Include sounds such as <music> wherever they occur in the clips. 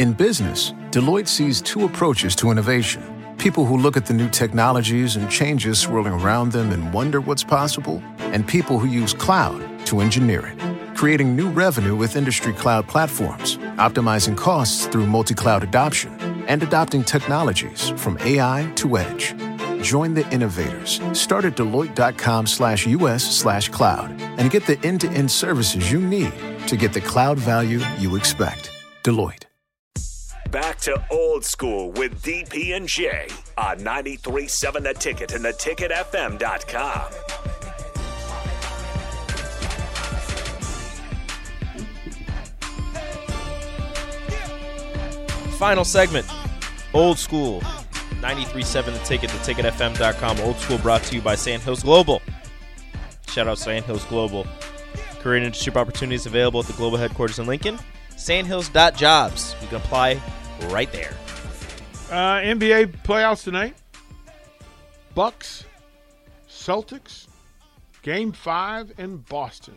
In business, Deloitte sees two approaches to innovation people who look at the new technologies and changes swirling around them and wonder what's possible, and people who use cloud to engineer it, creating new revenue with industry cloud platforms, optimizing costs through multi cloud adoption, and adopting technologies from AI to edge. Join the innovators. Start at Deloitte.com slash US slash cloud and get the end to end services you need to get the cloud value you expect. Deloitte. Back to old school with DP and J on 93.7 The Ticket and theticketfm.com. Final segment, old school. 93.7 The Ticket, theticketfm.com. Old school brought to you by Sandhills Global. Shout out Sandhills Global. Career and internship opportunities available at the global headquarters in Lincoln. Sandhills.jobs. You can apply right there. Uh, NBA playoffs tonight. Bucks, Celtics, Game Five in Boston.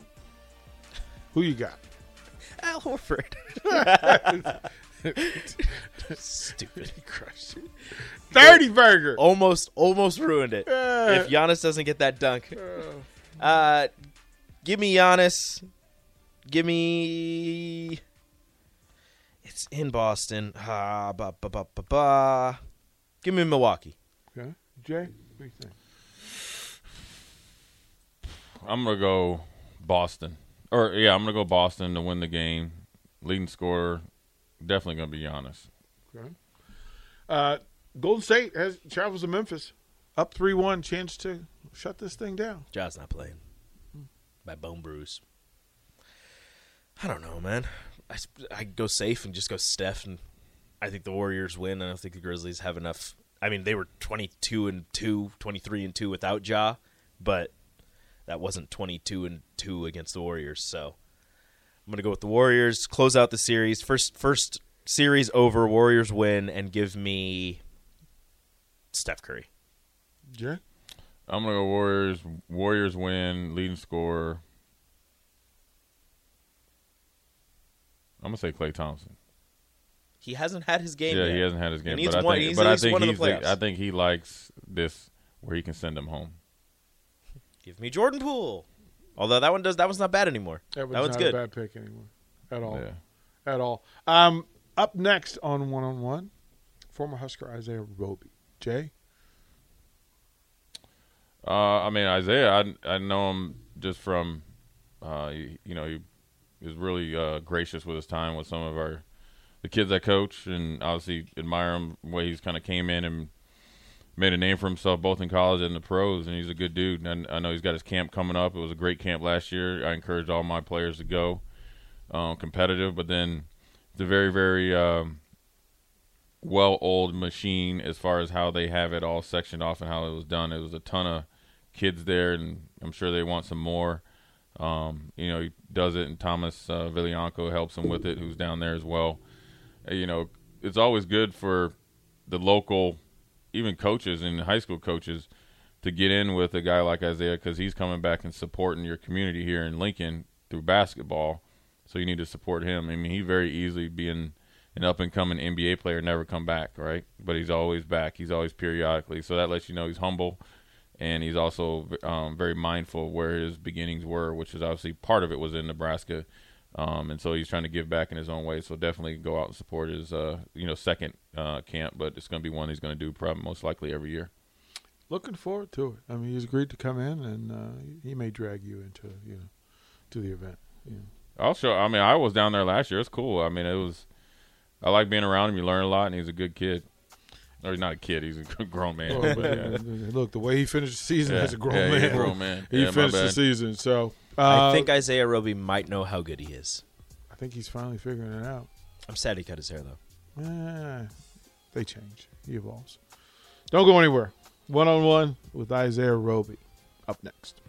Who you got? Al Horford. Stupid. <laughs> Crushed it. Thirty burger. Almost, almost ruined it. Uh, if Giannis doesn't get that dunk. Uh, give me Giannis. Give me. It's in Boston. Ah, ba, ba, ba, ba, ba. Give me Milwaukee. Okay. Jay, what do you think? I'm gonna go Boston. Or yeah, I'm gonna go Boston to win the game. Leading scorer, definitely gonna be Giannis. Okay. Uh, Golden State has travels to Memphis, up three one, chance to shut this thing down. Ja's not playing. By bone bruise. I don't know, man. I, I go safe and just go Steph, and I think the Warriors win. I don't think the Grizzlies have enough. I mean, they were 22 and 2, 23 and 2 without Ja, but that wasn't 22 and 2 against the Warriors. So I'm going to go with the Warriors, close out the series. First first series over, Warriors win, and give me Steph Curry. Jay, I'm gonna go Warriors. Warriors win. Leading scorer. I'm gonna say Klay Thompson. He hasn't had his game yeah, yet. he hasn't had his He game, needs but I think, he's but I think one of the he's. the- I think he likes this where he can send them home. Give me Jordan Poole. Although that one does that one's not bad anymore. that, was that one's not good. a bad pick anymore, at all. Yeah. At all. Um, up next on one on one, former Husker Isaiah Roby. Jay, Uh, I mean Isaiah, I I know him just from, uh, you, you know, he is really uh, gracious with his time with some of our the kids I coach, and obviously admire him the way he's kind of came in and made a name for himself both in college and the pros, and he's a good dude. And I know he's got his camp coming up. It was a great camp last year. I encourage all my players to go, um, competitive, but then a very very um, well old machine as far as how they have it all sectioned off and how it was done. It was a ton of kids there, and I'm sure they want some more. Um, you know, he does it, and Thomas uh, Villianco helps him with it, who's down there as well. Uh, you know, it's always good for the local, even coaches and high school coaches, to get in with a guy like Isaiah because he's coming back and supporting your community here in Lincoln through basketball. So you need to support him. I mean, he very easily being an up and coming NBA player never come back, right? But he's always back. He's always periodically. So that lets you know he's humble and he's also um, very mindful of where his beginnings were, which is obviously part of it was in Nebraska, um, and so he's trying to give back in his own way. So definitely go out and support his, uh, you know, second uh, camp, but it's going to be one he's going to do probably most likely every year. looking forward to it. I mean, he's agreed to come in, and uh, he may drag you into you know to the event. You know. Also, I mean, I was down there last year. It's cool. I mean, it was. I like being around him. You learn a lot, and he's a good kid. Or he's not a kid. He's a grown man. Well, <laughs> but, yeah. Look, the way he finished the season Yeah. as a grown Yeah, man, he's grown man. he Yeah, finished the season. So uh, I think Isaiah Roby might know how good he is. I think he's finally figuring it out. I'm sad he cut his hair though. Eh, they change. He evolves. Don't go anywhere. One on one with Isaiah Roby. Up next.